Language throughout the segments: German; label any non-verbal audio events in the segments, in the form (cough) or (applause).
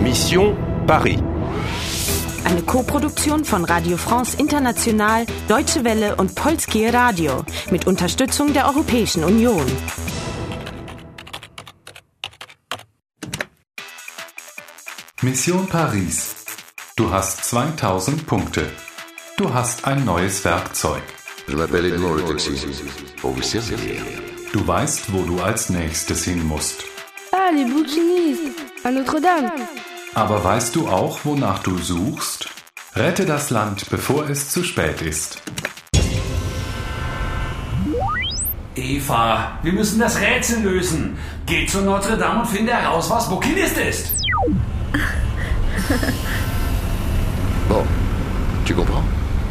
Mission Paris. Eine Koproduktion von Radio France International, Deutsche Welle und Polskie Radio mit Unterstützung der Europäischen Union. Mission Paris. Du hast 2000 Punkte. Du hast ein neues Werkzeug. Du weißt, wo du als nächstes hin musst. Ah, les bouquinistes À Notre-Dame Aber weißt du auch, wonach du suchst? Rette das Land, bevor es zu spät ist. Eva, wir müssen das Rätsel lösen. Geh zu Notre Dame und finde heraus, was Bukinist ist. (laughs) Bon, tu comprends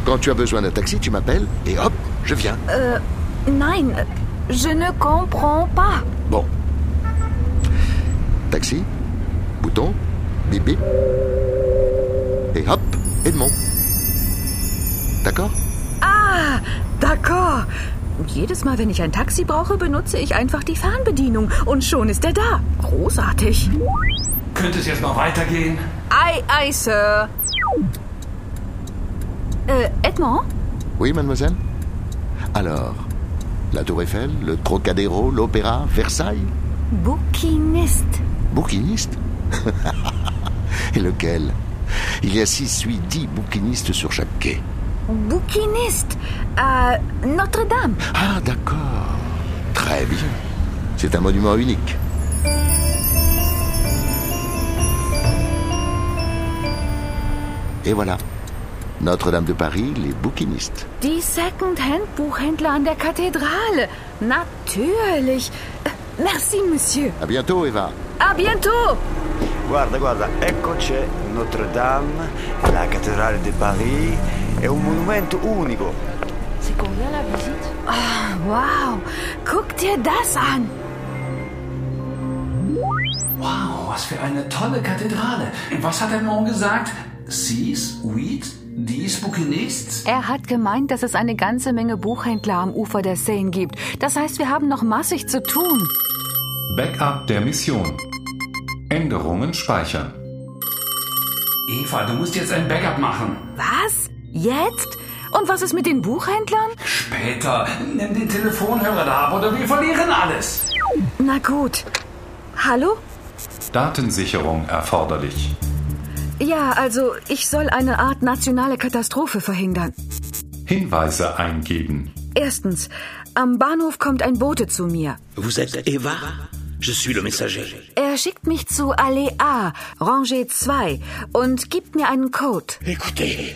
Quand tu as besoin d'un taxi, tu m'appelles et hop, je viens. Nein, je ne comprends pas. Bon. Taxi, bip bip. Et hop, Edmond. D'accord Ah, d'accord. Jedes Mal, wenn ich ein Taxi brauche, benutze ich einfach die Fernbedienung und schon ist er da. Großartig. Könnte es jetzt noch weitergehen? Ei, ei, Sir. Äh, Edmond? Oui, mademoiselle Alors, la Tour Eiffel, le Trocadéro, l'Opéra, Versailles Bouquiniste. Bouquiniste (laughs) Et lequel? Il y a 6, 8, 10 bouquinistes sur chaque quai. Bouquiniste? À Notre-Dame. Ah, d'accord. Très bien. C'est un monument unique. Et voilà. Notre-Dame de Paris, les bouquinistes. Die Second-Hand-Buchhändler an der Kathedrale. Natürlich. Merci, Monsieur. À bientôt, Eva. À bientôt. Guarda, guarda, ecco c'è Notre Dame, la cattedrale di Paris, è un monumento unico. C'est combien la visite Ah, wow. Guck dir das an. Wow, was für eine tolle Kathedrale. Was hat der Mann gesagt? Six, huit, dix Bouquinistes? Er hat gemeint, dass es eine ganze Menge Buchhändler am Ufer der Seine gibt. Das heißt, wir haben noch massig zu tun. Backup der Mission. Änderungen speichern. Eva, du musst jetzt ein Backup machen. Was? Jetzt? Und was ist mit den Buchhändlern? Später. Nimm den Telefonhörer da ab oder wir verlieren alles. Na gut. Hallo? Datensicherung erforderlich. Ja, also ich soll eine Art nationale Katastrophe verhindern. Hinweise eingeben. Erstens, am Bahnhof kommt ein Bote zu mir. Vous êtes Eva Je suis le messager. Er schickt mich zu Allee A, Rangée 2 und gibt mir einen Code. Écoutez.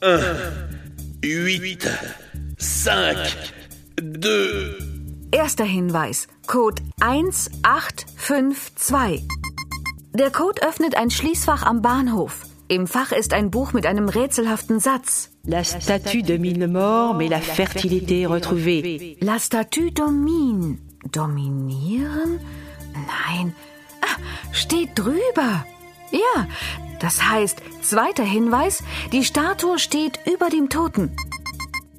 1, 8, 5, 2. Erster Hinweis, Code 1852. Der Code öffnet ein Schließfach am Bahnhof. Im Fach ist ein Buch mit einem rätselhaften Satz. La statue domine mort, mais la fertilité retrouvée. La statue domine. Dominieren? Nein. Ah, steht drüber. Ja, das heißt, zweiter Hinweis, die Statue steht über dem Toten.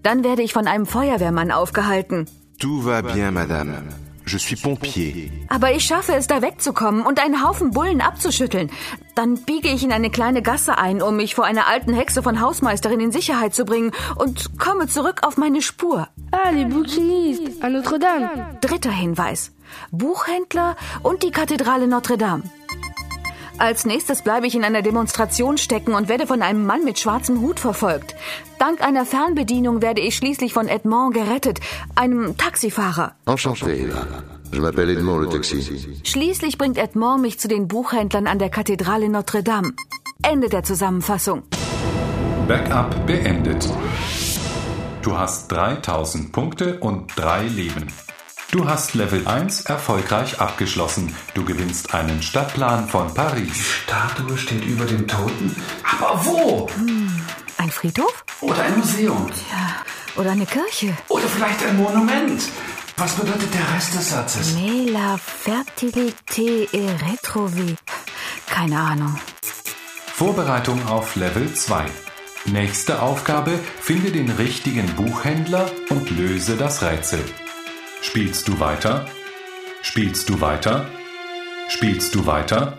Dann werde ich von einem Feuerwehrmann aufgehalten. Tout va bien, madame. Je suis pompier. Aber ich schaffe es, da wegzukommen und einen Haufen Bullen abzuschütteln. Dann biege ich in eine kleine Gasse ein, um mich vor einer alten Hexe von Hausmeisterin in Sicherheit zu bringen und komme zurück auf meine Spur. Ah, les bouquinistes À Notre-Dame Dritter Hinweis. Buchhändler und die Kathedrale Notre Dame. Als nächstes bleibe ich in einer Demonstration stecken und werde von einem Mann mit schwarzem Hut verfolgt. Dank einer Fernbedienung werde ich schließlich von Edmond gerettet, einem Taxifahrer. Enchanté, Eva. Je m'appelle Edmond le taxi. Schließlich bringt Edmond mich zu den Buchhändlern an der Kathedrale Notre Dame. Ende der Zusammenfassung. Backup beendet. Du hast 3000 Punkte und drei Leben. Du hast Level 1 erfolgreich abgeschlossen. Du gewinnst einen Stadtplan von Paris. Statue steht über dem Toten. Aber wo? Ein Friedhof? Oder ein Museum? Ja. Oder eine Kirche? Oder vielleicht ein Monument? Was bedeutet der Rest des Satzes? Mais la fertilité est retrouvée. Keine Ahnung. Vorbereitung auf Level 2. Nächste Aufgabe, finde den richtigen Buchhändler und löse das Rätsel. Spielst du weiter? Spielst du weiter? Spielst du weiter?